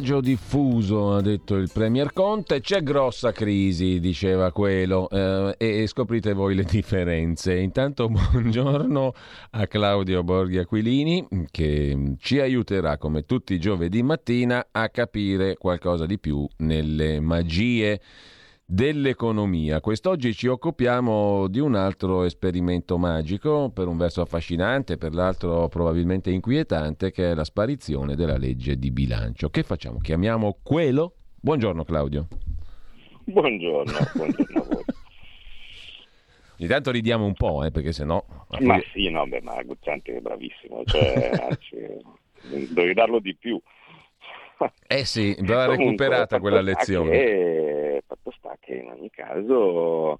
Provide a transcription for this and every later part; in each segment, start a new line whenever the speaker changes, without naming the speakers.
Disagio diffuso, ha detto il Premier Conte, c'è grossa crisi, diceva quello, eh, e scoprite voi le differenze. Intanto buongiorno a Claudio Borghi Aquilini che ci aiuterà come tutti i giovedì mattina a capire qualcosa di più nelle magie dell'economia. Quest'oggi ci occupiamo di un altro esperimento magico, per un verso affascinante, per l'altro probabilmente inquietante, che è la sparizione della legge di bilancio. Che facciamo? Chiamiamo quello? Buongiorno Claudio.
Buongiorno, buongiorno a voi.
Intanto ridiamo un po', eh, perché sennò...
Ma sì, no, beh, ma Guzzanti è bravissimo, cioè, anzi, dovevi darlo di più.
Eh sì, va recuperata quella lezione.
Che, fatto sta che in ogni caso,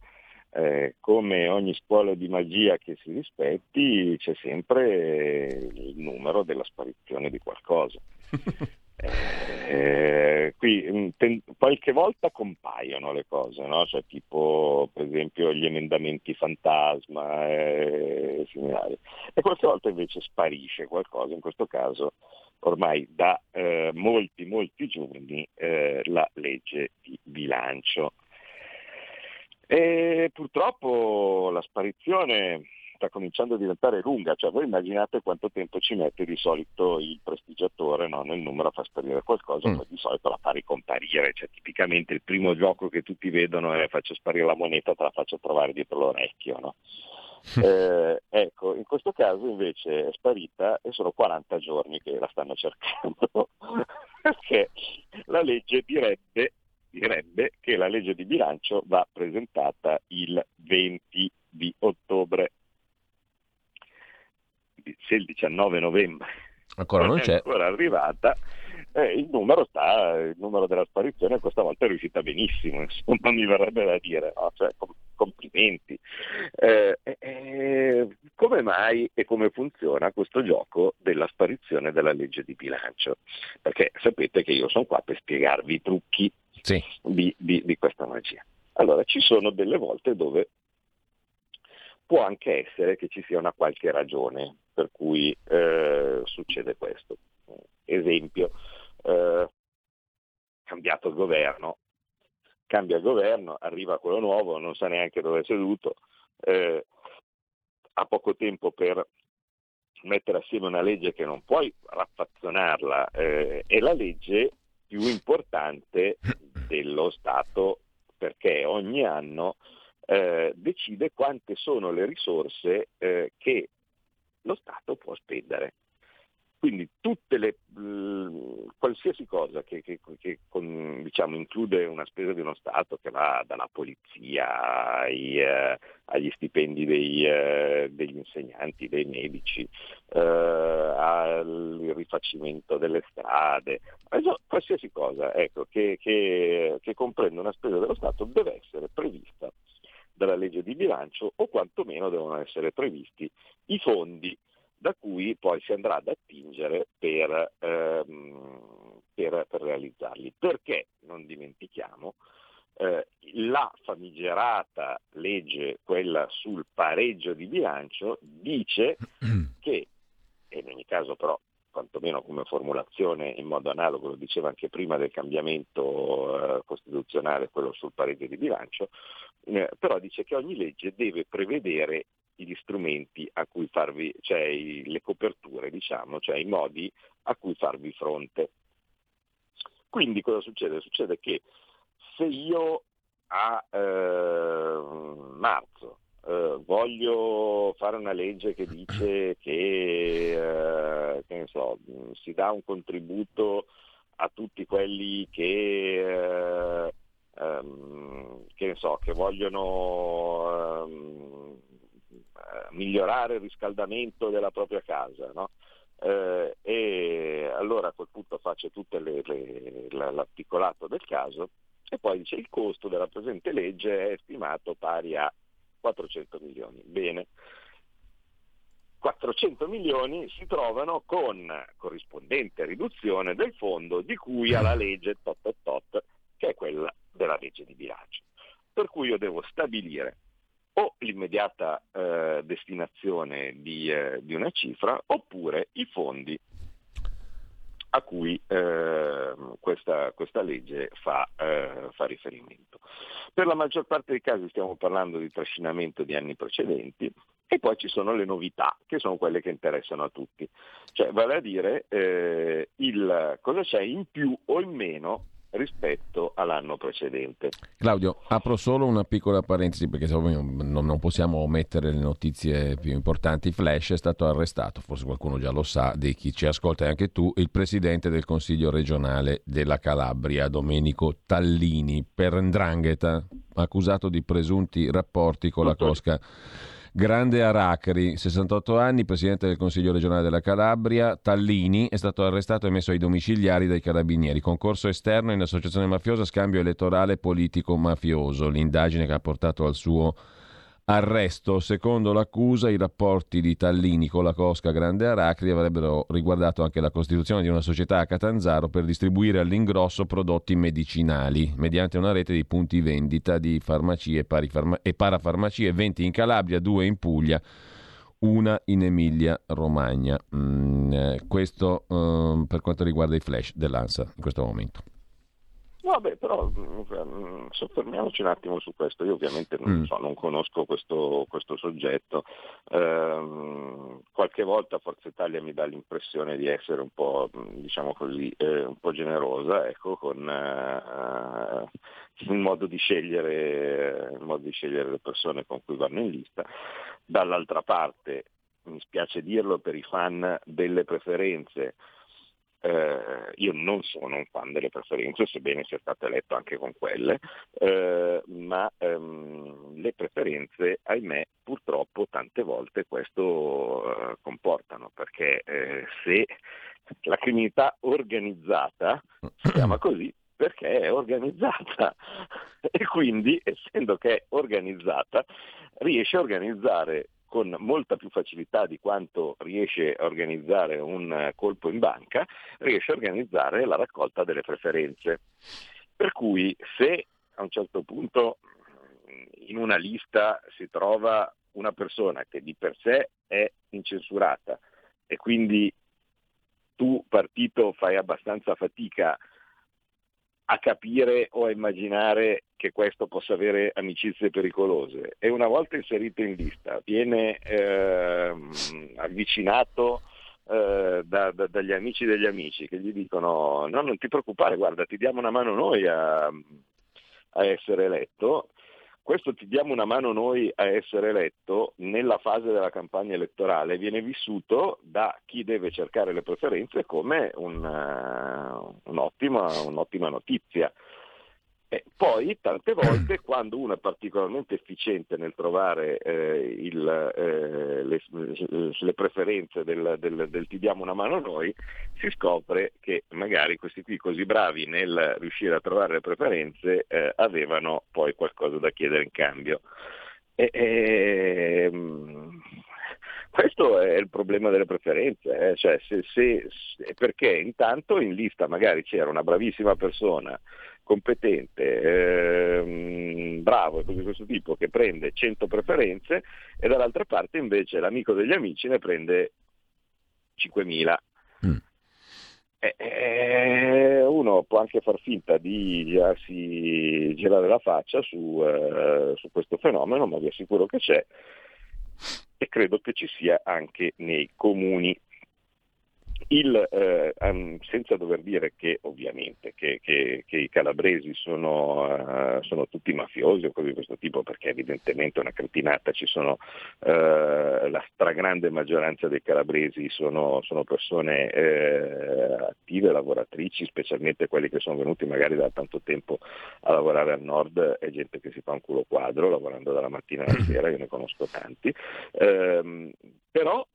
eh, come ogni scuola di magia che si rispetti, c'è sempre il numero della sparizione di qualcosa. Eh, qui mm, ten, qualche volta compaiono le cose, no? cioè, tipo per esempio gli emendamenti fantasma e similari, e qualche volta invece sparisce qualcosa, in questo caso ormai da eh, molti, molti giorni eh, la legge di bilancio. E purtroppo la sparizione sta cominciando a diventare lunga, cioè voi immaginate quanto tempo ci mette di solito il prestigiatore no? nel numero a far sparire qualcosa, mm. poi di solito la fa ricomparire, cioè tipicamente il primo gioco che tutti vedono è faccio sparire la moneta, te la faccio trovare dietro l'orecchio. No? Eh, ecco, in questo caso invece è sparita e sono 40 giorni che la stanno cercando, perché la legge direbbe, direbbe che la legge di bilancio va presentata il 20 di ottobre. Se il 19 novembre
ancora non, non è
ancora arrivata, eh, il, numero sta, il numero della sparizione questa volta è riuscita benissimo, insomma mi verrebbe da dire, no? cioè, complimenti. Eh, eh, come mai e come funziona questo gioco della sparizione della legge di bilancio? Perché sapete che io sono qua per spiegarvi i trucchi sì. di, di, di questa magia. Allora, ci sono delle volte dove può anche essere che ci sia una qualche ragione per cui eh, succede questo. Esempio, eh, cambiato il governo, cambia il governo, arriva quello nuovo, non sa neanche dove è seduto, eh, ha poco tempo per mettere assieme una legge che non puoi raffazzonarla, eh, è la legge più importante dello Stato perché ogni anno eh, decide quante sono le risorse eh, che lo Stato può spendere. Quindi le, qualsiasi cosa che, che, che con, diciamo, include una spesa di uno Stato che va dalla polizia ai, eh, agli stipendi dei, eh, degli insegnanti, dei medici, eh, al rifacimento delle strade, qualsiasi cosa ecco, che, che comprende una spesa dello Stato deve essere prevista dalla legge di bilancio o quantomeno devono essere previsti i fondi da cui poi si andrà ad attingere per, ehm, per, per realizzarli. Perché, non dimentichiamo, eh, la famigerata legge, quella sul pareggio di bilancio, dice che, e in ogni caso però quantomeno come formulazione in modo analogo, lo diceva anche prima del cambiamento eh, costituzionale, quello sul pareggio di bilancio, eh, però dice che ogni legge deve prevedere gli strumenti a cui farvi, cioè le coperture, diciamo, cioè i modi a cui farvi fronte. Quindi cosa succede? Succede che se io a eh, marzo eh, voglio fare una legge che dice che, eh, che so, si dà un contributo a tutti quelli che, eh, ehm, che, so, che vogliono ehm, migliorare il riscaldamento della propria casa. No? Eh, e allora a quel punto faccio tutto l'articolato del caso e poi dice il costo della presente legge è stimato pari a 400 milioni. Bene, 400 milioni si trovano con corrispondente riduzione del fondo di cui ha la legge tot, tot, tot, che è quella della legge di bilancio. Per cui io devo stabilire o l'immediata eh, destinazione di, eh, di, una cifra oppure i fondi a cui eh, questa, questa, legge fa, eh, fa, riferimento. Per la maggior parte dei casi stiamo parlando di trascinamento di anni precedenti e poi ci sono le novità, che sono quelle che interessano a tutti. Cioè, vale a dire eh, il, cosa c'è in più o in meno rispetto all'anno precedente.
Claudio, apro solo una piccola parentesi perché non possiamo omettere le notizie più importanti. Flash è stato arrestato, forse qualcuno già lo sa, di chi ci ascolta e anche tu, il presidente del Consiglio regionale della Calabria, Domenico Tallini, per Ndrangheta, accusato di presunti rapporti con la cosca Grande Aracri, 68 anni, presidente del Consiglio regionale della Calabria. Tallini è stato arrestato e messo ai domiciliari dai carabinieri. Concorso esterno in associazione mafiosa, scambio elettorale politico-mafioso. L'indagine che ha portato al suo arresto. Secondo l'accusa, i rapporti di Tallini con la Cosca Grande Aracri avrebbero riguardato anche la costituzione di una società a Catanzaro per distribuire all'ingrosso prodotti medicinali mediante una rete di punti vendita di farmacie e parafarmacie, 20 in Calabria, 2 in Puglia una in Emilia Romagna. Mm, eh, questo eh, per quanto riguarda i flash dell'ANSA in questo momento.
Vabbè, però mm, mm, soffermiamoci un attimo su questo. Io ovviamente non, mm. so, non conosco questo, questo soggetto. Eh, qualche volta Forza Italia mi dà l'impressione di essere un po', diciamo così, eh, un po' generosa, ecco, con eh, il, modo scegliere, il modo di scegliere le persone con cui vanno in lista. Dall'altra parte, mi spiace dirlo per i fan delle preferenze, eh, io non sono un fan delle preferenze, sebbene sia stato eletto anche con quelle, eh, ma ehm, le preferenze, ahimè, purtroppo tante volte questo eh, comportano, perché eh, se la criminalità organizzata si chiama così perché è organizzata. E quindi, essendo che è organizzata, riesce a organizzare con molta più facilità di quanto riesce a organizzare un eh, colpo in banca, riesce a organizzare la raccolta delle preferenze. Per cui se a un certo punto in una lista si trova una persona che di per sé è incensurata e quindi tu partito fai abbastanza fatica a capire o a immaginare che questo possa avere amicizie pericolose. E una volta inserito in lista viene eh, avvicinato eh, da, da, dagli amici degli amici che gli dicono no non ti preoccupare guarda ti diamo una mano noi a, a essere eletto questo ti diamo una mano noi a essere eletto nella fase della campagna elettorale viene vissuto da chi deve cercare le preferenze come un, uh, un'ottima, un'ottima notizia. E poi tante volte quando uno è particolarmente efficiente nel trovare eh, il, eh, le, le, preferenze del, del, del, ti diamo una mano noi, si scopre che magari questi qui così bravi nel riuscire a trovare le preferenze eh, avevano poi qualcosa da chiedere in cambio. E, e, ehm, questo è il problema delle preferenze, eh? cioè se, se, perché intanto in lista magari c'era una bravissima persona competente, ehm, bravo e così di questo tipo che prende 100 preferenze e dall'altra parte invece l'amico degli amici ne prende 5.000. Mm. Eh, uno può anche far finta di girarsi, girare la faccia su, eh, su questo fenomeno, ma vi assicuro che c'è e credo che ci sia anche nei comuni il, eh, um, senza dover dire che ovviamente che, che, che i calabresi sono, uh, sono, tutti mafiosi o cose di questo tipo, perché evidentemente è una cretinata, ci sono uh, la stragrande maggioranza dei calabresi sono, sono persone uh, attive, lavoratrici, specialmente quelli che sono venuti magari da tanto tempo a lavorare al nord, è gente che si fa un culo quadro lavorando dalla mattina alla sera, io ne conosco tanti, ehm, però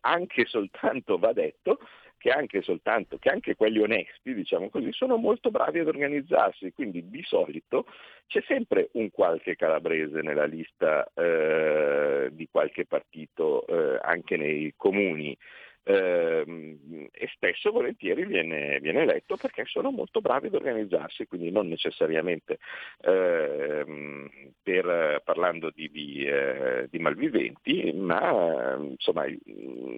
anche soltanto va detto che anche soltanto, che anche quelli onesti, diciamo così, sono molto bravi ad organizzarsi, quindi di solito c'è sempre un qualche calabrese nella lista eh, di qualche partito, eh, anche nei comuni ehm, e spesso volentieri viene, viene, eletto perché sono molto bravi ad organizzarsi, quindi non necessariamente ehm, per, parlando di, di, eh, di, malviventi, ma insomma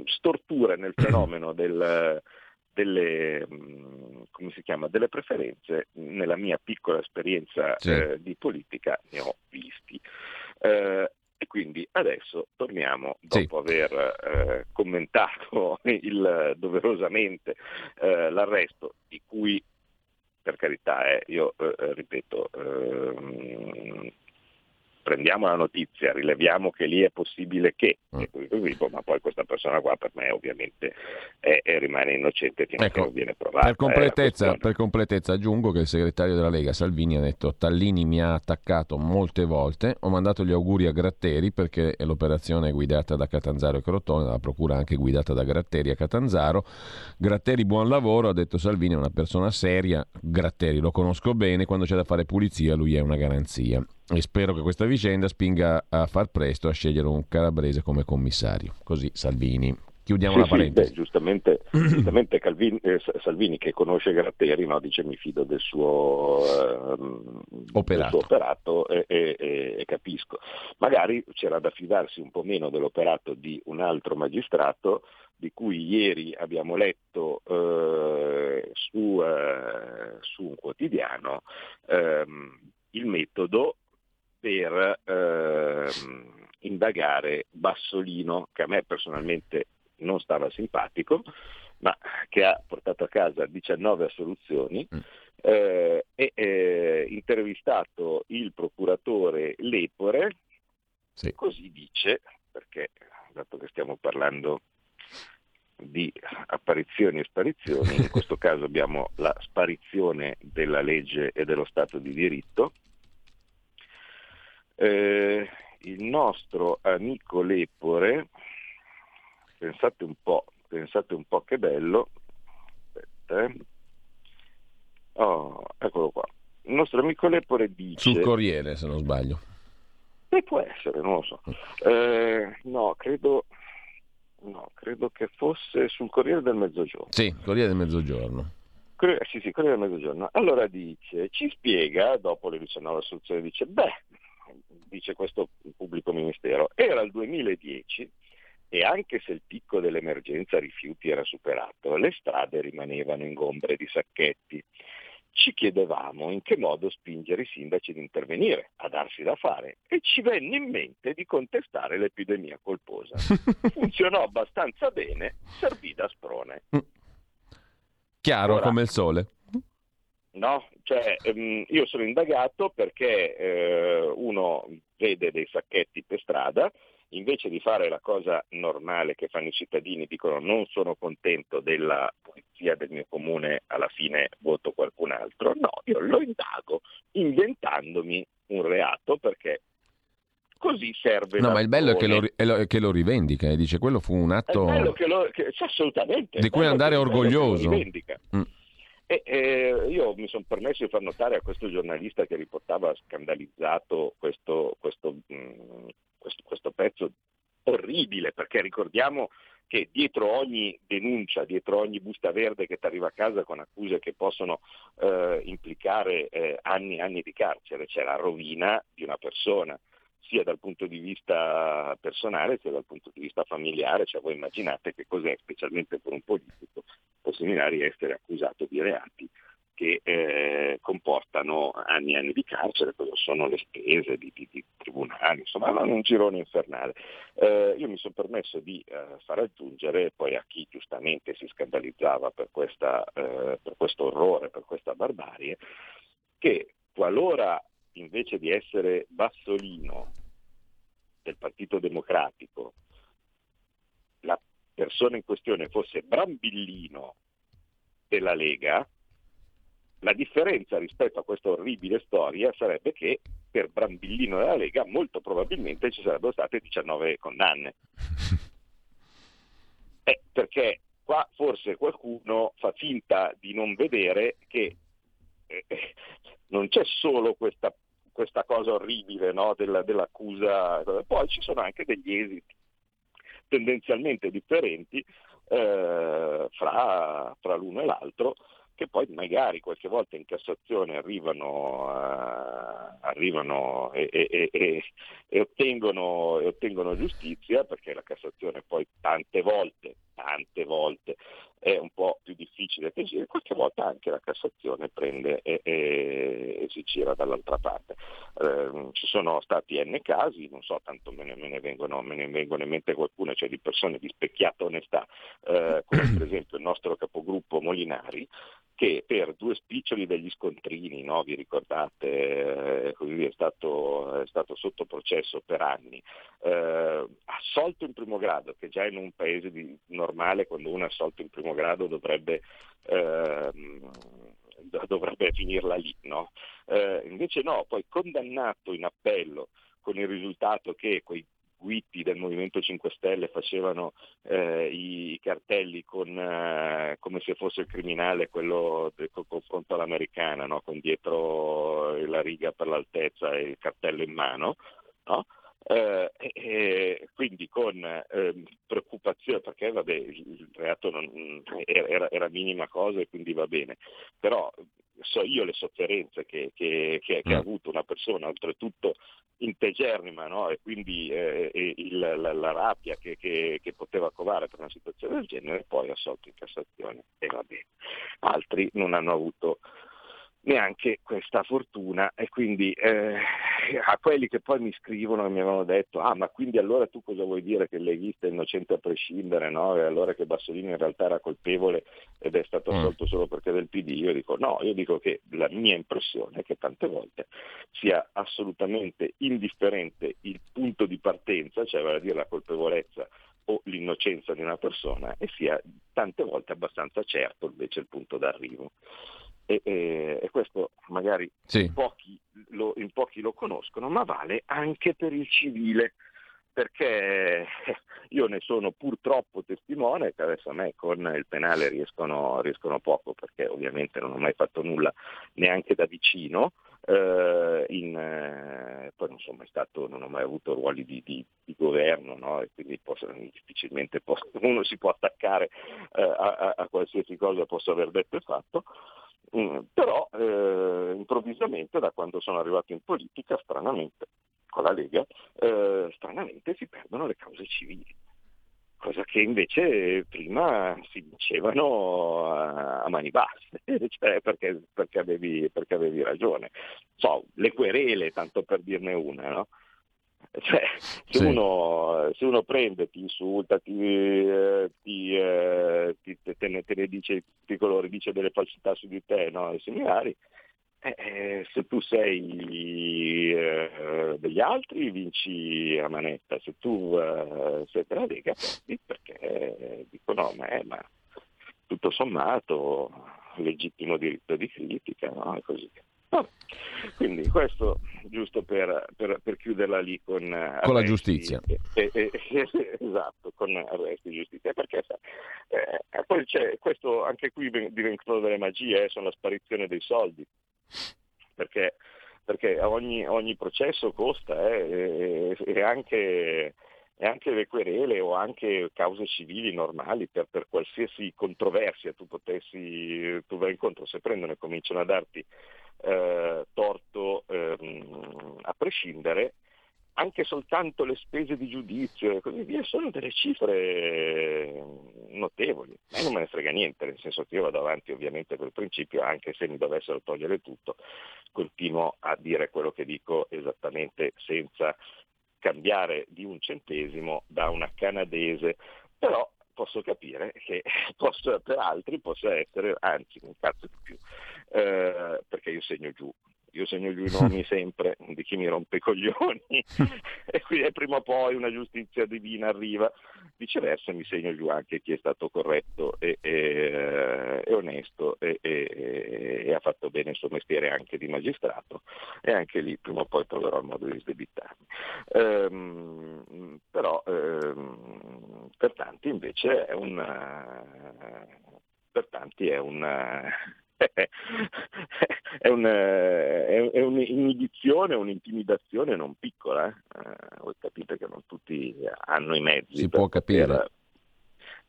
storture nel fenomeno del, delle, come si chiama, delle preferenze, nella mia piccola esperienza sì. eh, di politica ne ho visti. Eh, e quindi adesso torniamo, dopo sì. aver eh, commentato il, doverosamente eh, l'arresto, di cui per carità eh, io eh, ripeto, ehm, prendiamo la notizia, rileviamo che lì è possibile che, mm. ma poi questa persona qua per me ovviamente è, è rimane innocente fino ecco, a che non viene provata.
Per completezza, per completezza, aggiungo che il segretario della Lega Salvini ha detto Tallini mi ha attaccato molte volte, ho mandato gli auguri a Gratteri perché l'operazione è guidata da Catanzaro e Crotone, la procura anche guidata da Gratteri a Catanzaro. Gratteri buon lavoro, ha detto Salvini, è una persona seria, Gratteri lo conosco bene, quando c'è da fare pulizia lui è una garanzia e spero che questa vicenda spinga a far presto a scegliere un calabrese come commissario. Così Salvini. Chiudiamo
sì,
la parentesi.
Sì, beh, giustamente, giustamente Calvini, eh, Salvini, che conosce Gratteri, no, dice mi fido del suo, eh, operato, del suo operato e, e, e, capisco. Magari c'era da fidarsi un po' meno dell'operato di un altro magistrato di cui ieri abbiamo letto eh, su, eh, su, un quotidiano ehm, il metodo per ehm, indagare Bassolino, che a me personalmente non stava simpatico, ma che ha portato a casa 19 assoluzioni, mm. eh, e eh, intervistato il procuratore Lepore, sì. così dice, perché dato che stiamo parlando di apparizioni e sparizioni, in questo caso abbiamo la sparizione della legge e dello Stato di diritto, eh, il nostro amico Lepore, pensate un po', pensate un po' che bello, aspetta, eh. oh, eccolo qua, il nostro amico Lepore dice...
Sul Corriere se non sbaglio.
E può essere, non lo so. Eh, no, credo, no, credo che fosse sul Corriere del Mezzogiorno.
Sì, Corriere del Mezzogiorno.
Sì, sì, Corriere del Mezzogiorno. Allora dice, ci spiega, dopo le 19 assoluzioni, dice, beh, dice questo pubblico ministero, era il 2010 e anche se il picco dell'emergenza rifiuti era superato, le strade rimanevano ingombre di sacchetti. Ci chiedevamo in che modo spingere i sindaci ad intervenire, a darsi da fare e ci venne in mente di contestare l'epidemia colposa. Funzionò abbastanza bene, servì da sprone.
Chiaro Ora, come il sole.
No, cioè, ehm, io sono indagato perché eh, uno vede dei sacchetti per strada, invece di fare la cosa normale che fanno i cittadini, dicono non sono contento della pulizia del mio comune, alla fine voto qualcun altro. No, io lo indago inventandomi un reato perché così serve.
No, ma il bello è che, lo, è che lo, rivendica e dice quello fu un atto...
È bello che lo, che, assolutamente.
Di cui andare orgoglioso.
Mm. E, eh, io mi sono permesso di far notare a questo giornalista che riportava scandalizzato questo, questo, mh, mm, questo, questo pezzo orribile, perché ricordiamo che dietro ogni denuncia, dietro ogni busta verde che ti arriva a casa con accuse che possono eh, implicare eh, anni e anni di carcere, c'è la rovina di una persona sia dal punto di vista personale sia dal punto di vista familiare, cioè voi immaginate che cos'è, specialmente per un politico, può seminari essere accusato di reati che eh, comportano anni e anni di carcere, cosa sono le spese di, di, di tribunali, insomma non un girone infernale. Eh, io mi sono permesso di eh, far aggiungere poi a chi giustamente si scandalizzava per, questa, eh, per questo orrore, per questa barbarie, che qualora invece di essere Bassolino del Partito Democratico, la persona in questione fosse Brambillino della Lega, la differenza rispetto a questa orribile storia sarebbe che per Brambillino della Lega molto probabilmente ci sarebbero state 19 condanne. Eh, perché qua forse qualcuno fa finta di non vedere che non c'è solo questa, questa cosa orribile no, della, dell'accusa, poi ci sono anche degli esiti tendenzialmente differenti eh, fra, fra l'uno e l'altro che poi magari qualche volta in Cassazione arrivano, uh, arrivano e, e, e, e, ottengono, ottengono, giustizia, perché la Cassazione poi tante volte, tante volte è un po' più difficile che giri, qualche volta anche la Cassazione prende e, e, e si gira dall'altra parte. Eh, ci sono stati N casi, non so, tanto me ne, me ne, vengono, me ne vengono, in mente qualcuno, cioè di persone di specchiata onestà, eh, come per esempio il nostro capogruppo Molinari, che per due spiccioli degli scontrini, no, vi ricordate, eh, è stato, è stato, sotto processo per anni, eh, assolto in primo grado, che già in un paese di, normale quando uno è assolto in primo grado dovrebbe, eh, dovrebbe finirla lì, no? Eh, invece no, poi condannato in appello con il risultato che quei guitti del Movimento 5 Stelle facevano eh, i cartelli con, eh, come se fosse il criminale quello del confronto all'americana, no? con dietro la riga per l'altezza e il cartello in mano. No? Eh, e quindi con eh, preoccupazione, perché vabbè, il reato non, era, era, minima cosa e quindi va bene, però so io le sofferenze che, che, che, che ha mm. avuto una persona, oltretutto integerrima, no? e quindi eh, il, la, la, rabbia che, poteva covare per una situazione del genere, poi assolto in Cassazione e va bene. Altri non hanno avuto neanche questa fortuna e quindi eh, a quelli che poi mi scrivono e mi avevano detto ah ma quindi allora tu cosa vuoi dire che il leghista è innocente a prescindere no? e allora che Bassolini in realtà era colpevole ed è stato mm. assolto solo perché del PD io dico no io dico che la mia impressione è che tante volte sia assolutamente indifferente il punto di partenza cioè vale a dire la colpevolezza o l'innocenza di una persona e sia tante volte abbastanza certo invece il punto d'arrivo e, e, e questo magari sì. in, pochi lo, in pochi lo conoscono, ma vale anche per il civile perché io ne sono purtroppo testimone, che adesso a me con il penale riescono, riescono poco, perché ovviamente non ho mai fatto nulla neanche da vicino, eh, in, eh, poi non sono mai stato, non ho mai avuto ruoli di, di, di governo, no? e quindi posso, difficilmente posso, uno si può attaccare eh, a, a, qualsiasi cosa posso aver detto e fatto. Mm, però eh, improvvisamente da quando sono arrivato in politica, stranamente, con la Lega, eh, stranamente si perdono le cause civili, cosa che invece prima si dicevano a, a mani basse, cioè perché, perché, avevi, perché, avevi, ragione. So, le querele, tanto per dirne una, no? Cioè, se, sì. uno, se, uno, prende, ti insulta, ti, eh, ti, eh, ti te, ne, te, ne, dice i colori, dice delle falsità su di te no? e similari, eh, eh, se tu sei eh, degli altri vinci a manetta, se tu sei della Lega perdi perché dicono me, ma tutto sommato legittimo diritto di critica no? e così via. Quindi questo giusto per, per, per chiuderla lì con,
con la giustizia.
E, e, e, esatto, con arresti e giustizia. Perché eh, poi c'è questo, anche qui diventano delle magie, eh, sono la sparizione dei soldi. Perché, perché ogni, ogni, processo costa eh, e, anche e anche le querele o anche cause civili normali per, per qualsiasi controversia tu potessi tu vai incontro, se prendono e cominciano a darti eh, torto ehm, a prescindere, anche soltanto le spese di giudizio e così via sono delle cifre notevoli. A non me ne frega niente, nel senso che io vado avanti ovviamente per principio, anche se mi dovessero togliere tutto, continuo a dire quello che dico esattamente senza cambiare di un centesimo da una canadese, però posso capire che posso, per altri possa essere, anzi un cazzo di più, eh, perché io segno giù io segno giù i nomi sempre di chi mi rompe i coglioni. E quindi prima o poi una giustizia divina arriva, viceversa mi segno giù anche chi è stato corretto e, e, e onesto e, e, ha fatto bene il suo mestiere anche di magistrato. E anche lì prima o poi troverò il modo di sdebitarmi. Ehm, però ehm, per tanti invece è un per tanti è un è, un, è, è, un'inibizione, un'intimidazione non piccola. Eh? voi capite che non tutti hanno i mezzi
si può capire.
Poter,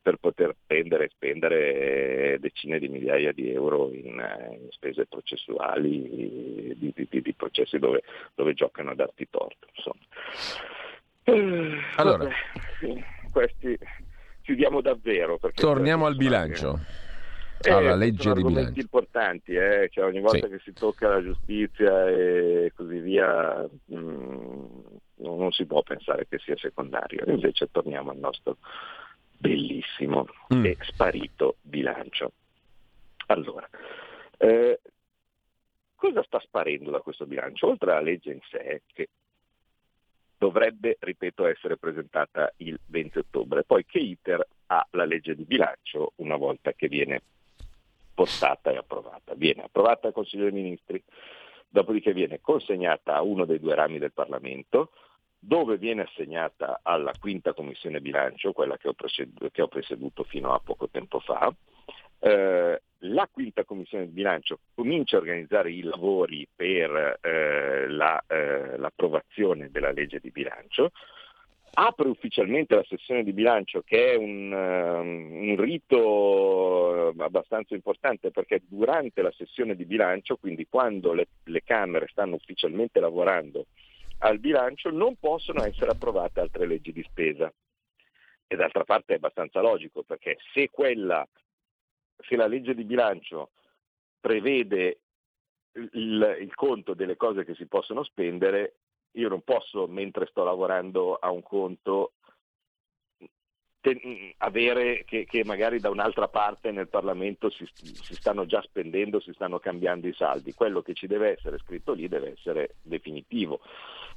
per poter prendere e spendere decine di migliaia di euro in, in spese processuali, di, di, di processi dove, dove, giocano ad arti torto.
Insomma. Allora,
Vabbè, questi chiudiamo davvero.
Torniamo al bilancio. Che alla legge di bilancio.
importanti, eh? cioè, ogni volta sì. che si tocca la giustizia e così via mh, mm, non si può pensare che sia secondario, invece torniamo al nostro bellissimo mm. e sparito bilancio. Allora, eh, cosa sta sparendo da questo bilancio? Oltre alla legge in sé, che dovrebbe, ripeto, essere presentata il 20 ottobre, poi che iter ha la legge di bilancio una volta che viene portata e approvata. Viene approvata al Consiglio dei Ministri, dopodiché viene consegnata a uno dei due rami del Parlamento, dove viene assegnata alla quinta commissione bilancio, quella che ho, presieduto, che ho presieduto fino a poco tempo fa. Eh, la quinta commissione bilancio comincia a organizzare i lavori per eh, la, eh, l'approvazione della legge di bilancio apre ufficialmente la sessione di bilancio che è un, um, un, rito abbastanza importante perché durante la sessione di bilancio, quindi quando le, le Camere stanno ufficialmente lavorando al bilancio, non possono essere approvate altre leggi di spesa. E d'altra parte è abbastanza logico perché se, quella, se la legge di bilancio prevede il, il conto delle cose che si possono spendere, io non posso, mentre sto lavorando a un conto, te, avere che, che, magari da un'altra parte nel Parlamento si, si, stanno già spendendo, si stanno cambiando i saldi. Quello che ci deve essere scritto lì deve essere definitivo.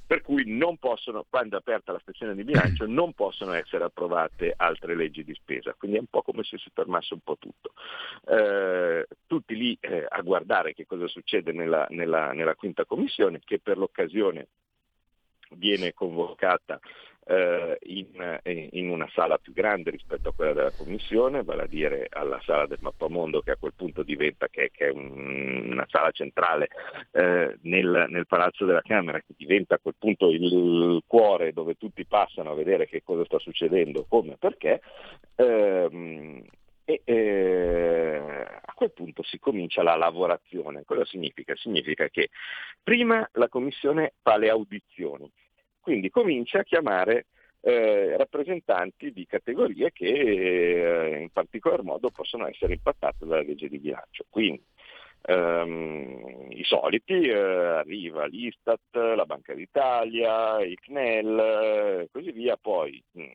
Per cui non possono, quando è aperta la sezione di bilancio, non possono essere approvate altre leggi di spesa. Quindi è un po' come se si fermasse un po' tutto. Eh, tutti lì eh, a guardare che cosa succede nella, nella, nella quinta commissione, che per l'occasione viene convocata eh, in, eh, in, una sala più grande rispetto a quella della Commissione, vale a dire alla sala del mappamondo che a quel punto diventa che, che è un, una sala centrale eh, nel, nel, Palazzo della Camera, che diventa a quel punto il, il, cuore dove tutti passano a vedere che cosa sta succedendo, come perché. Ehm, e eh, a quel punto si comincia la lavorazione. Cosa significa? Significa che prima la Commissione fa le audizioni, quindi comincia a chiamare eh, rappresentanti di categorie che eh, in particolar modo possono essere impattate dalla legge di bilancio. Quindi ehm, i soliti, eh, arriva l'Istat, la Banca d'Italia, il CNEL e così via, poi mh,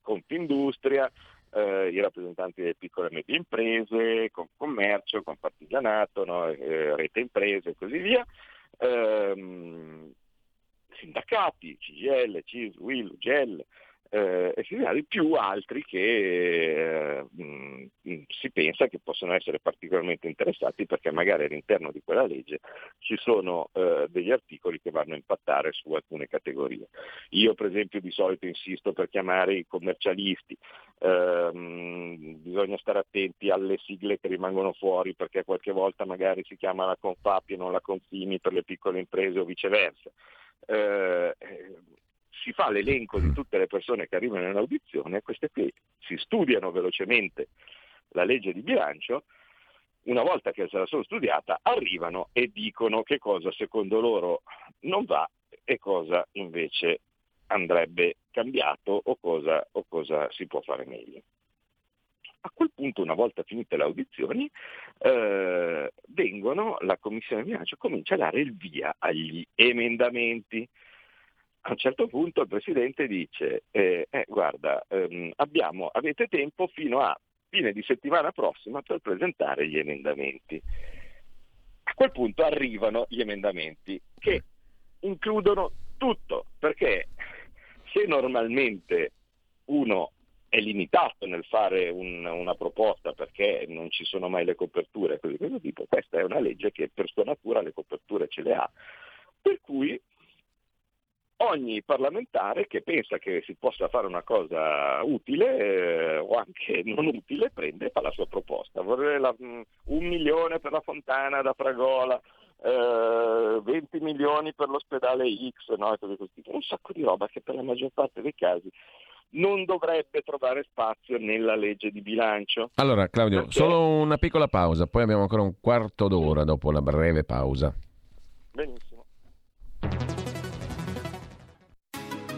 Confindustria, eh, i rappresentanti delle piccole e medie imprese, con commercio, con partigianato, no? eh, rete imprese e così via, ehm, sindacati, CGL, CIS, WIL, UGL, eh, e finali più altri che eh, mh, si pensa che possono essere particolarmente interessati perché magari all'interno di quella legge ci sono eh, degli articoli che vanno a impattare su alcune categorie. Io per esempio di solito insisto per chiamare i commercialisti, ehm, bisogna stare attenti alle sigle che rimangono fuori perché qualche volta magari si chiama la Confapi e non la Confini per le piccole imprese o viceversa. Eh, si fa l'elenco di tutte le persone che arrivano in audizione, queste qui si studiano velocemente la legge di bilancio, una volta che se la sono studiata arrivano e dicono che cosa secondo loro non va e cosa invece andrebbe cambiato o cosa, o cosa si può fare meglio. A quel punto, una volta finite le audizioni, eh, vengono, la Commissione bilancio comincia a dare il via agli emendamenti. A un certo punto il Presidente dice, eh, eh, guarda, ehm, abbiamo, avete tempo fino a fine di settimana prossima per presentare gli emendamenti. A quel punto arrivano gli emendamenti che includono tutto, perché se normalmente uno è limitato nel fare un, una proposta perché non ci sono mai le coperture, così questo tipo, questa è una legge che per sua natura le coperture ce le ha. Per cui ogni parlamentare che pensa che si possa fare una cosa utile eh, o anche non utile prende e fa la sua proposta. Vorrei la, mm, un milione per la fontana da Fragola, eh, 20 milioni per l'ospedale X, no? un sacco di roba che per la maggior parte dei casi non dovrebbe trovare spazio nella legge di bilancio.
Allora Claudio, perché... solo una piccola pausa, poi abbiamo ancora un quarto d'ora dopo la breve pausa.
Benissimo.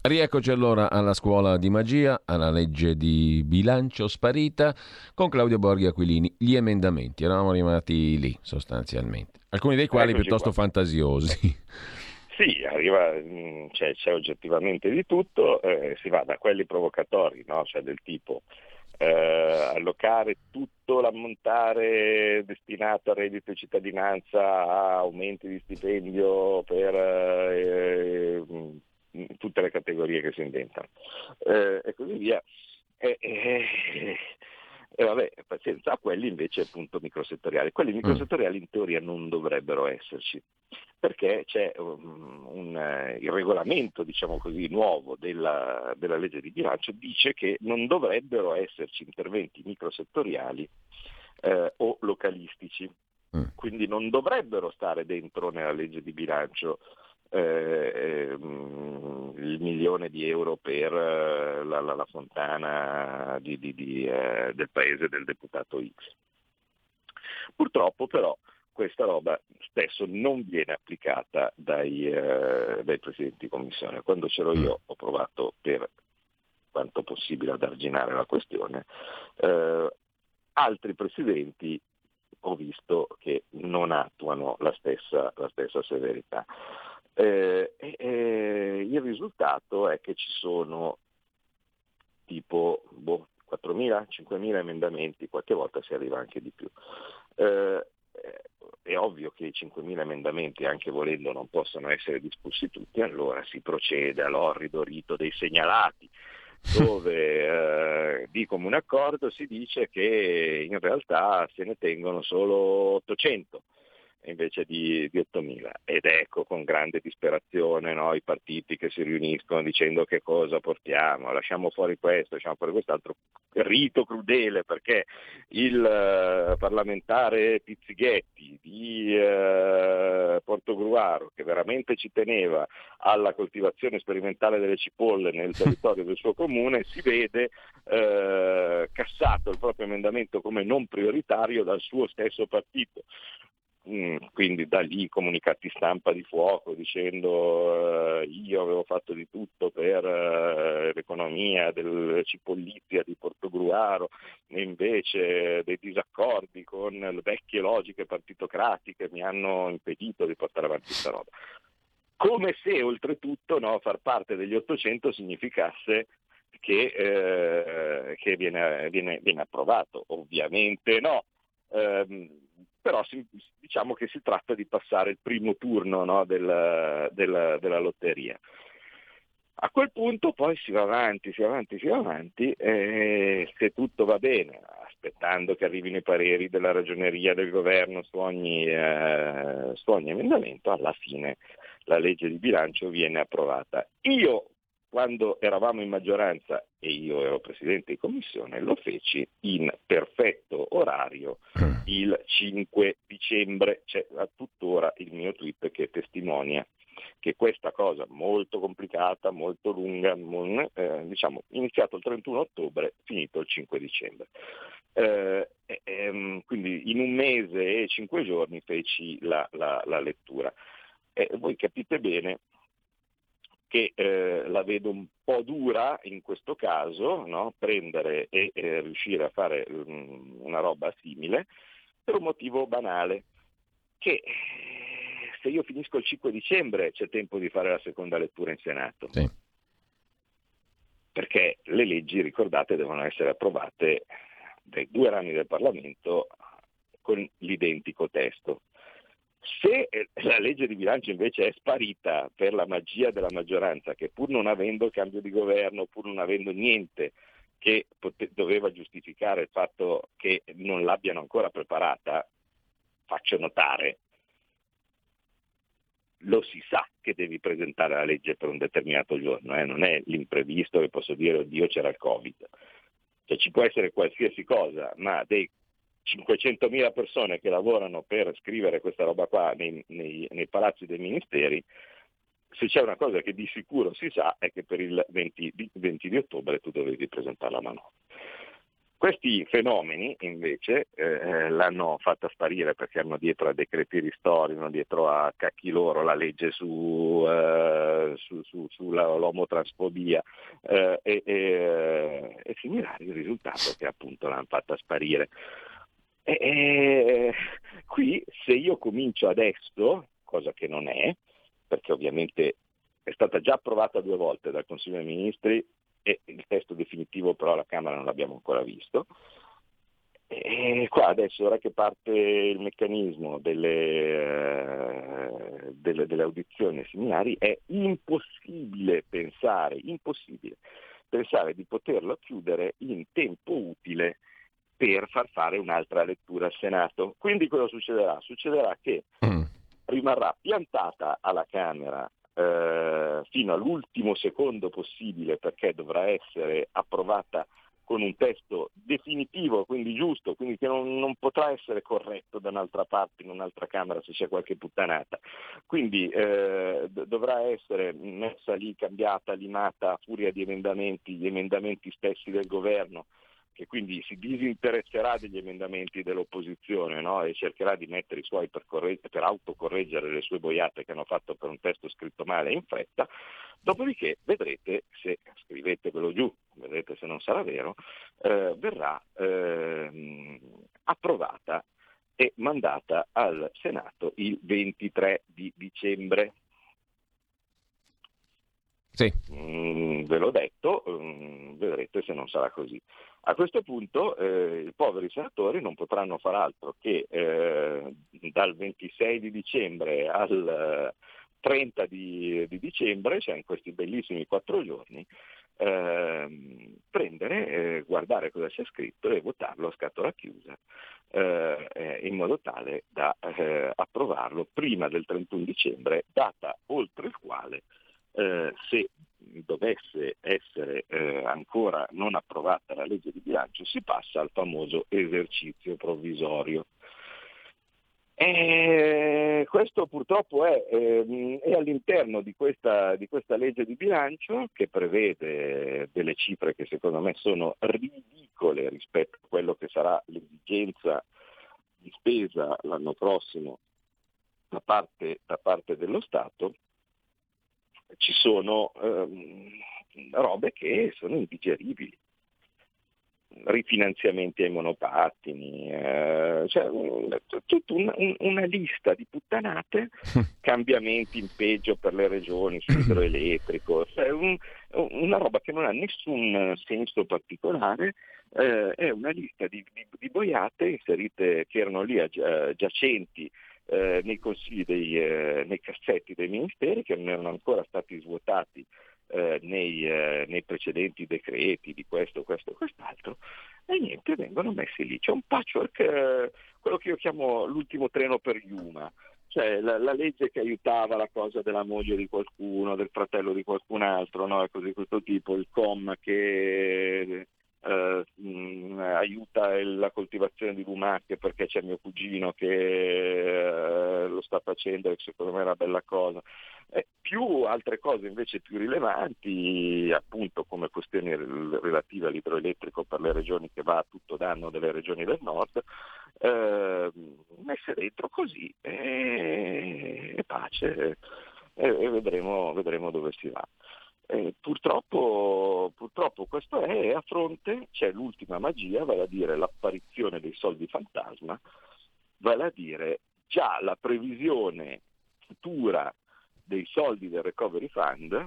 Rieccoci allora alla scuola di magia, alla legge di bilancio sparita, con Claudio Borghi Aquilini. Gli emendamenti, eravamo rimasti lì sostanzialmente, alcuni dei quali Eccoci piuttosto qua. fantasiosi.
Sì, arriva, mm, cioè, c'è oggettivamente di tutto, eh, si va da quelli provocatori, no? cioè del tipo eh, allocare tutto l'ammontare destinato al reddito di cittadinanza a aumenti di stipendio per eh, tutte le categorie che si inventano eh, e così via. E, e, e vabbè, pazienza, a quelli invece appunto microsettoriali. Quelli mm. microsettoriali in teoria non dovrebbero esserci, perché c'è un, un, uh, il regolamento, diciamo così, nuovo della, della, legge di bilancio dice che non dovrebbero esserci interventi microsettoriali uh, o localistici. Mm. Quindi non dovrebbero stare dentro nella legge di bilancio eh, ehm, il milione di euro per eh, la, la, la, fontana di, di, di, eh, del paese del deputato X. Purtroppo però questa roba spesso non viene applicata dai, eh, dai presidenti di commissione. Quando c'ero io ho provato per quanto possibile ad arginare la questione. Eh, altri presidenti ho visto che non attuano la stessa, la stessa severità. Eh, eh, il risultato è che ci sono tipo boh, 4.000, 5.000 emendamenti, qualche volta si arriva anche di più. Eh, è ovvio che i 5.000 emendamenti, anche volendo, non possono essere discussi tutti, allora si procede all'orrido rito dei segnalati, dove eh, di comune accordo si dice che in realtà se ne tengono solo 800 invece di, di 8.000 ed ecco con grande disperazione no, i partiti che si riuniscono dicendo che cosa portiamo, lasciamo fuori questo, lasciamo fuori quest'altro rito crudele perché il uh, parlamentare Pizzighetti di uh, Portogruaro che veramente ci teneva alla coltivazione sperimentale delle cipolle nel territorio del suo comune si vede uh, cassato il proprio emendamento come non prioritario dal suo stesso partito. Mm, quindi da lì comunicati stampa di fuoco dicendo eh, io avevo fatto di tutto per eh, l'economia del Cipollizia di Portogruaro e invece dei disaccordi con le vecchie logiche partitocratiche mi hanno impedito di portare avanti questa roba. Come se oltretutto no, far parte degli 800 significasse che, eh, che viene, viene, viene, approvato. Ovviamente no, ehm, però si, diciamo che si tratta di passare il primo turno no, del, del, della lotteria. A quel punto poi si va avanti, si va avanti, si va avanti e se tutto va bene, aspettando che arrivino i pareri della ragioneria del governo su ogni, eh, su ogni emendamento, alla fine la legge di bilancio viene approvata. Io quando eravamo in maggioranza e io ero presidente di commissione, lo feci in perfetto orario mm. il 5 dicembre, c'è tuttora il mio tweet che testimonia che questa cosa molto complicata, molto lunga, mon, eh, diciamo, iniziato il 31 ottobre, finito il 5 dicembre. Eh, ehm, quindi in un mese e cinque giorni feci la, la, la lettura. Eh, voi capite bene che eh, la vedo un po' dura in questo caso, no? prendere e eh, riuscire a fare um, una roba simile, per un motivo banale, che se io finisco il 5 dicembre c'è tempo di fare la seconda lettura in Senato. Sì. Perché le leggi, ricordate, devono essere approvate dai due rami del Parlamento con l'identico testo. Se la legge di bilancio invece è sparita per la magia della maggioranza, che pur non avendo cambio di governo, pur non avendo niente che pote- doveva giustificare il fatto che non l'abbiano ancora preparata, faccio notare, lo si sa che devi presentare la legge per un determinato giorno, eh? non è l'imprevisto che posso dire oddio c'era il Covid. Cioè, ci può essere qualsiasi cosa, ma dei 500.000 persone che lavorano per scrivere questa roba qua nei, nei, nei palazzi dei ministeri, se c'è una cosa che di sicuro si sa è che per il 20, 20 di ottobre tu dovevi presentare la manovra. Questi fenomeni invece eh, l'hanno fatta sparire perché hanno dietro a decreti ristori, hanno dietro a cacchi loro la legge su, eh, su, su, sull'omotransfobia eh, e, e, e finirà il risultato che appunto l'hanno fatta sparire. E, qui se io comincio adesso, cosa che non è, perché ovviamente è stata già approvata due volte dal Consiglio dei Ministri e il testo definitivo però alla Camera non l'abbiamo ancora visto. E qua adesso, ora che parte il meccanismo delle, uh, delle, delle audizioni e seminari, è impossibile pensare, impossibile pensare di poterlo chiudere in tempo utile per far fare un'altra lettura al Senato. Quindi cosa succederà? Succederà che mm. rimarrà piantata alla Camera eh, fino all'ultimo secondo possibile perché dovrà essere approvata con un testo definitivo, quindi giusto, quindi che non, non, potrà essere corretto da un'altra parte, in un'altra Camera se c'è qualche puttanata. Quindi eh, dovrà essere messa lì, cambiata, limata a furia di emendamenti, gli emendamenti stessi del governo che quindi si disinteresserà degli emendamenti dell'opposizione no? e cercherà di mettere i suoi per, corre- per, autocorreggere le sue boiate che hanno fatto per un testo scritto male in fretta, dopodiché vedrete se, scrivetevelo giù, vedrete se non sarà vero, eh, verrà eh, approvata e mandata al Senato il 23 di dicembre.
Sì.
Mm, ve l'ho detto, mm, vedrete se non sarà così. A questo punto eh, i poveri senatori non potranno far altro che eh, dal 26 di dicembre al 30 di, di dicembre, cioè in questi bellissimi quattro giorni, eh, prendere, eh, guardare cosa c'è scritto e votarlo a scatola chiusa, eh, eh, in modo tale da approvarlo prima del 31 dicembre, data oltre il quale eh, se dovesse essere eh, ancora non approvata la legge di bilancio, si passa al famoso esercizio provvisorio. E questo purtroppo è, eh, è all'interno di questa, di questa, legge di bilancio che prevede delle cifre che secondo me sono ridicole rispetto a quello che sarà l'esigenza di spesa l'anno prossimo da parte, da parte dello Stato ci sono ehm, robe che sono indigeribili. Rifinanziamenti ai monopattini, eh, cioè tutta un, un, una lista di puttanate, cambiamenti in peggio per le regioni sull'idroelettrico, cioè un, una roba che non ha nessun senso particolare, eh, è una lista di, di, di, boiate inserite che erano lì giacenti eh, nei consigli dei, eh, nei cassetti dei ministeri che non erano ancora stati svuotati eh, nei, eh, nei, precedenti decreti di questo, questo e quest'altro, e niente, vengono messi lì. C'è un patchwork, eh, quello che io chiamo l'ultimo treno per Yuma, cioè la, la, legge che aiutava la cosa della moglie di qualcuno, del fratello di qualcun altro, no? cose di questo tipo, il com che eh, aiuta la coltivazione di lumache perché c'è mio cugino che eh, lo sta facendo e secondo me è una bella cosa. Eh, più altre cose invece più rilevanti, appunto come questioni relative all'idroelettrico per le regioni che va a tutto danno delle regioni del nord, eh, messe dentro così e, e pace e, e vedremo, vedremo dove si va. Eh, purtroppo, purtroppo, questo è, e a fronte c'è l'ultima magia, vale a dire l'apparizione dei soldi fantasma, vale a dire già la previsione futura dei soldi del recovery fund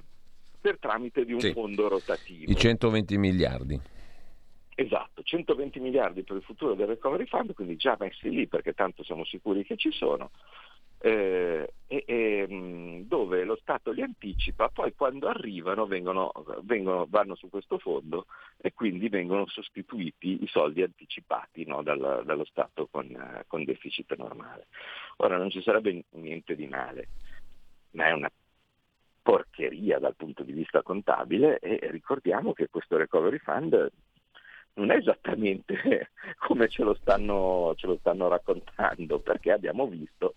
per tramite di un sì, fondo rotativo.
I 120 miliardi.
Esatto, 120 miliardi per il futuro del recovery fund, quindi già messi lì perché tanto siamo sicuri che ci sono eh, e, e, mm, dove lo Stato li anticipa, poi quando arrivano vengono, vengono, vanno su questo fondo e quindi vengono sostituiti i soldi anticipati no, dal, dallo Stato con, con deficit normale. Ora non ci sarebbe niente di male, ma è una porcheria dal punto di vista contabile e ricordiamo che questo recovery fund non è esattamente come ce lo stanno, ce lo stanno raccontando, perché abbiamo visto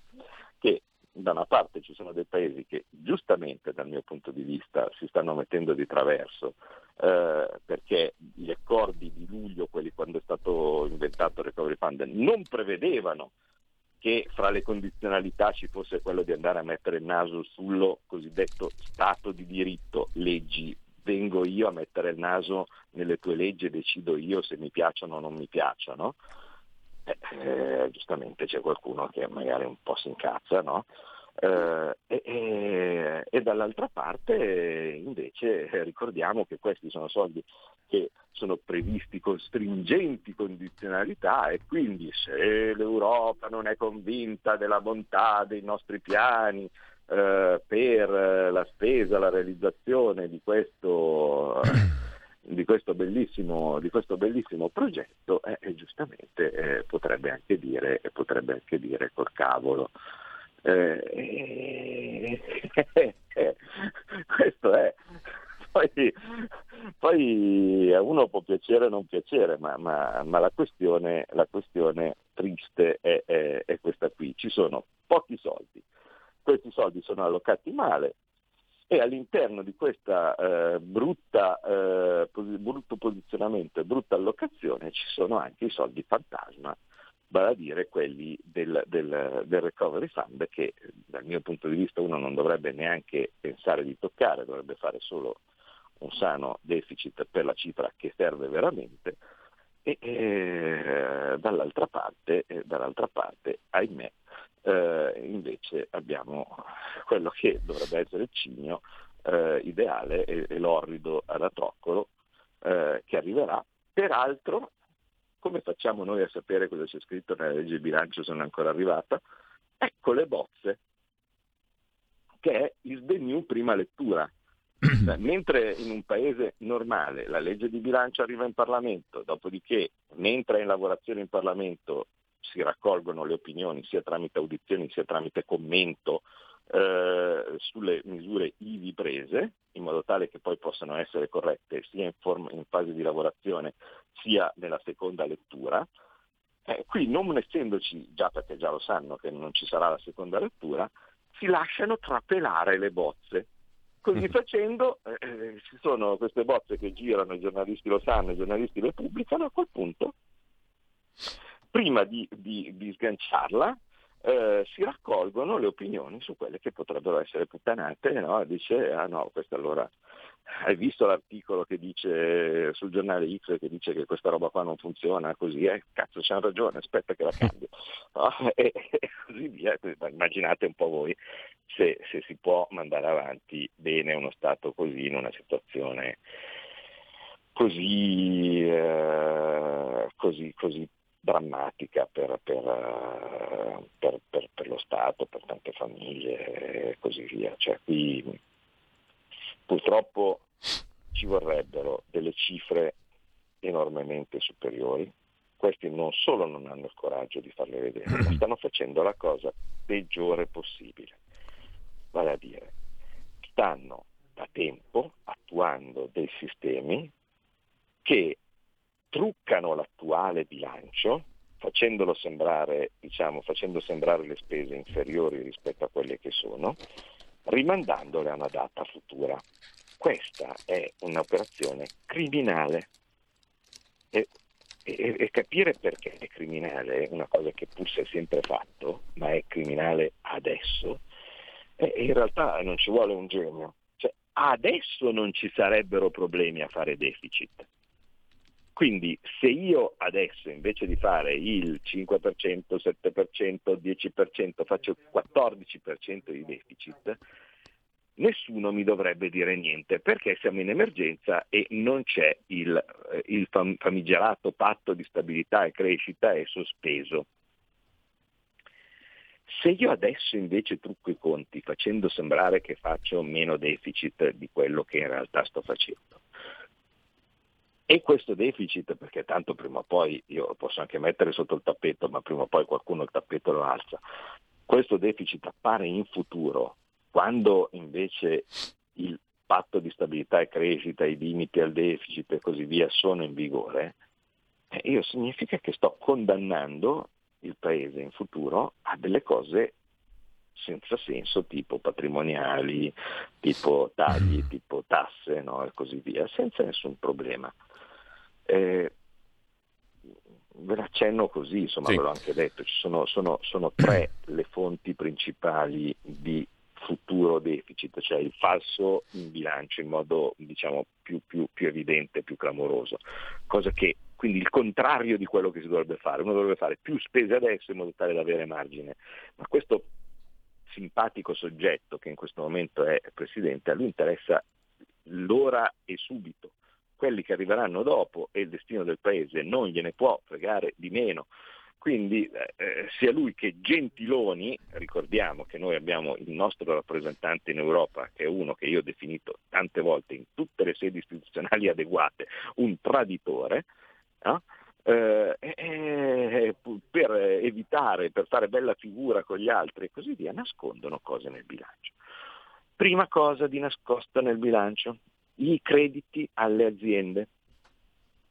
da una parte ci sono dei paesi che giustamente dal mio punto di vista si stanno mettendo di traverso eh, perché gli accordi di luglio, quelli quando è stato inventato il Recovery Fund, non prevedevano che fra le condizionalità ci fosse quello di andare a mettere il naso sullo cosiddetto Stato di diritto, leggi, vengo io a mettere il naso nelle tue leggi e decido io se mi piacciono o non mi piacciono eh, eh, giustamente c'è qualcuno che magari un po' si incazza, no? Eh, e, e, dall'altra parte invece ricordiamo che questi sono soldi che sono previsti con stringenti condizionalità e quindi se l'Europa non è convinta della bontà dei nostri piani eh, per la spesa, la realizzazione di questo di questo bellissimo, di questo bellissimo progetto e eh, giustamente eh, potrebbe, anche dire, potrebbe anche dire col cavolo. Eh, questo è. Poi, poi, a uno può piacere o non piacere, ma, ma, ma la, questione, la, questione, triste è, è, è questa qui. Ci sono pochi soldi, questi soldi sono allocati male, e all'interno di questo eh, eh, brutto posizionamento e brutta allocazione ci sono anche i soldi fantasma, vale a dire quelli del, del, del, recovery fund che dal mio punto di vista uno non dovrebbe neanche pensare di toccare, dovrebbe fare solo un sano deficit per la cifra che serve veramente. E eh, dall'altra, parte, eh, dall'altra parte, ahimè, eh, invece abbiamo quello che dovrebbe essere il cigno eh, ideale e, e, l'orrido ad troccolo eh, che arriverà. Peraltro, come facciamo noi a sapere cosa c'è scritto nella legge di bilancio se non è ancora arrivata? Ecco le bozze, che è il new prima lettura. Cioè, mentre in un paese normale la legge di bilancio arriva in Parlamento, dopodiché mentre è in lavorazione in Parlamento si raccolgono le opinioni sia tramite audizioni sia tramite commento eh, sulle misure ivi prese, in modo tale che poi possano essere corrette sia in, forma, in fase di lavorazione sia nella seconda lettura. Eh, qui non essendoci, già perché già lo sanno che non ci sarà la seconda lettura, si lasciano trapelare le bozze. Così mm. facendo eh, eh, ci sono queste bozze che girano, i giornalisti lo sanno, i giornalisti le pubblicano, a quel punto prima di, di, di sganciarla eh, si raccolgono le opinioni su quelle che potrebbero essere puttanate, no? dice ah no, questo allora hai visto l'articolo che dice sul giornale X che dice che questa roba qua non funziona così, eh? cazzo c'hanno ragione, aspetta che la cambio. No? E, e, così via. Immaginate un po' voi se, se, si può mandare avanti bene uno Stato così in una situazione così, eh, così, così drammatica per, per, per, per, lo Stato, per tante famiglie e così via. Cioè, qui purtroppo ci vorrebbero delle cifre enormemente superiori. Questi non solo non hanno il coraggio di farle vedere, ma stanno facendo la cosa peggiore possibile. Vale a dire, stanno da tempo attuando dei sistemi che truccano l'attuale bilancio facendolo sembrare, diciamo, facendo sembrare le spese inferiori rispetto a quelle che sono, rimandandole a una data futura. Questa è un'operazione criminale e, e, e capire perché è criminale una cosa che pur si è sempre fatto, ma è criminale adesso, e in realtà non ci vuole un genio. Cioè, adesso non ci sarebbero problemi a fare deficit quindi se io adesso invece di fare il 5%, 7%, 10% faccio il 14% di deficit, nessuno mi dovrebbe dire niente perché siamo in emergenza e non c'è il, eh, il famigerato patto di stabilità e crescita è sospeso. Se io adesso invece trucco i conti facendo sembrare che faccio meno deficit di quello che in realtà sto facendo, e questo deficit, perché tanto prima o poi, io posso anche mettere sotto il tappeto, ma prima o poi qualcuno il tappeto lo alza, questo deficit appare in futuro, quando invece il patto di stabilità e crescita, i limiti al deficit e così via sono in vigore, eh, io significa che sto condannando il Paese in futuro a delle cose senza senso, tipo patrimoniali, tipo tagli, tipo tasse no? e così via, senza nessun problema. Eh, ve l'accenno così, insomma sì. ve l'ho anche detto, ci sono, sono, sono tre le fonti principali di futuro deficit, cioè il falso in bilancio in modo diciamo, più, più, più, evidente, più clamoroso, cosa che quindi il contrario di quello che si dovrebbe fare, uno dovrebbe fare più spese adesso in modo tale da avere margine, ma questo simpatico soggetto che in questo momento è Presidente, a lui interessa l'ora e subito, quelli che arriveranno dopo e il destino del paese non gliene può fregare di meno. Quindi eh, sia lui che Gentiloni, ricordiamo che noi abbiamo il nostro rappresentante in Europa, che è uno che io ho definito tante volte in tutte le sedi istituzionali adeguate, un traditore, no? eh, eh, per evitare, per fare bella figura con gli altri e così via, nascondono cose nel bilancio. Prima cosa di nascosta nel bilancio, i crediti alle aziende,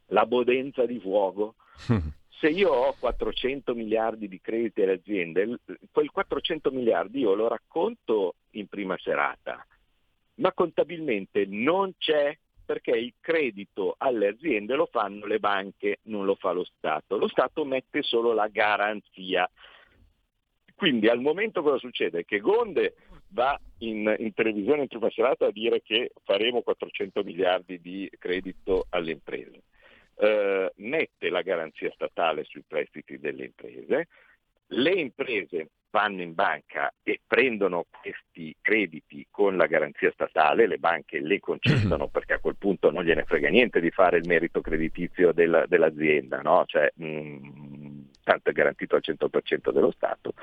la bodenza di fuoco. Se io ho 400 miliardi di crediti alle aziende, quel 400 miliardi io lo racconto in prima serata, ma contabilmente non c'è perché il credito alle aziende lo fanno le banche, non lo fa lo Stato. Lo Stato mette solo la garanzia. Quindi al momento cosa succede? Che Gonde va in, in televisione in prima serata a dire che faremo 400 miliardi di credito alle imprese. Eh, mette la garanzia statale sui prestiti delle imprese, le imprese vanno in banca e prendono questi crediti con la garanzia statale, le banche le concedono perché a quel punto non gliene frega niente di fare il merito creditizio del, dell'azienda, no? cioè, mh, mm, tanto è garantito al 100% dello Stato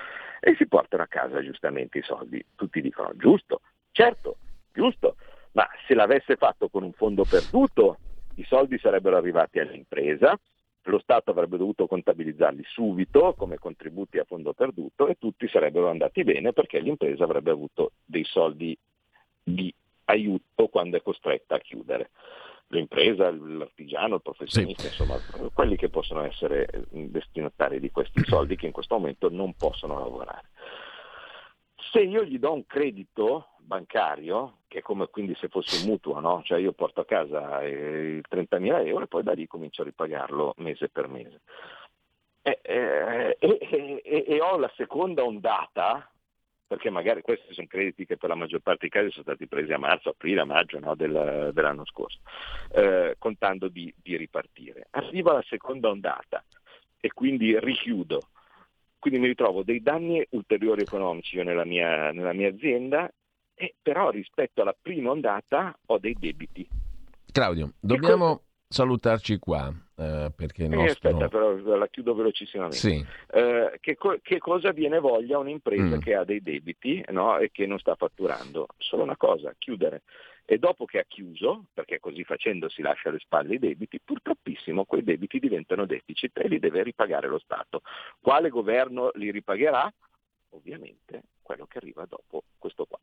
e si portano a casa giustamente i soldi. Tutti dicono giusto, certo, giusto, ma se l'avesse fatto con un fondo perduto i soldi sarebbero arrivati all'impresa, lo Stato avrebbe dovuto contabilizzarli subito come contributi a fondo perduto e tutti sarebbero andati bene perché l'impresa avrebbe avuto dei soldi di aiuto quando è costretta a chiudere. L'impresa, l'artigiano, il professionista, sì. insomma, quelli che possono essere destinatari di questi soldi che in questo momento non possono lavorare. Se io gli do un credito bancario, che è come quindi se fosse un mutuo, no? cioè io porto a casa eh, 30.000 euro e poi da lì comincio a ripagarlo mese per mese. E, e, e, e ho la seconda ondata, perché magari questi sono crediti che per la maggior parte dei casi sono stati presi a marzo, aprile, a maggio no, del, dell'anno scorso, eh, contando di, di ripartire. Arriva la seconda ondata e quindi richiudo. Quindi mi ritrovo dei danni ulteriori economici io nella mia, nella mia azienda, e però rispetto alla prima ondata ho dei debiti.
Claudio, dobbiamo salutarci qua. Eh, perché eh, nostro...
aspetta, però la chiudo velocissimamente.
Sì.
Eh, che, co- che, cosa viene voglia un'impresa mm. che ha dei debiti no, e che non sta fatturando? Solo una cosa, chiudere. E dopo che ha chiuso, perché così facendo si lascia alle spalle i debiti, purtroppissimo quei debiti diventano deficit e li deve ripagare lo Stato. Quale governo li ripagherà? Ovviamente quello che arriva dopo questo qua.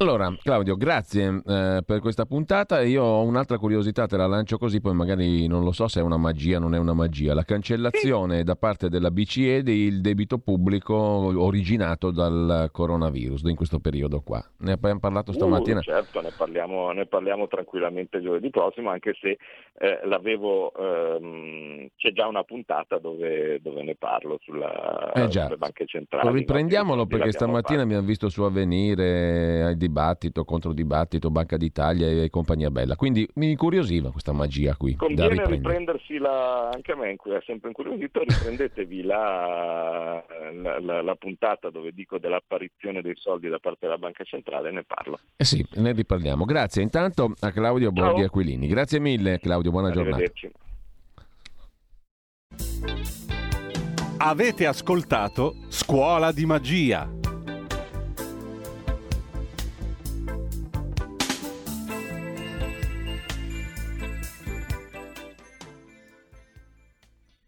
Allora, Claudio, grazie eh, per questa puntata. Io ho un'altra curiosità, te la lancio così, poi magari non lo so se è una magia o non è una magia. La cancellazione da parte della BCE del debito pubblico originato dal coronavirus in questo periodo qua. Ne abbiamo parlato stamattina? Uh,
certo, ne parliamo, ne parliamo, tranquillamente giovedì prossimo, anche se eh, l'avevo, ehm, c'è già una puntata dove, dove ne parlo sulla,
eh
sulle banche centrali.
Riprendiamolo perché stamattina mi hanno visto su Avvenire ai dibattito, contro dibattito, Banca d'Italia e compagnia bella. Quindi mi incuriosiva questa magia qui.
Conviene riprendersi la, anche a me è sempre incuriosito, riprendetevi la, la, la, la, puntata dove dico dell'apparizione dei soldi da parte della Banca Centrale ne parlo.
Eh sì, ne riparliamo. Grazie intanto a Claudio Borghi Aquilini. Grazie mille Claudio, buona giornata.
Avete ascoltato Scuola di Magia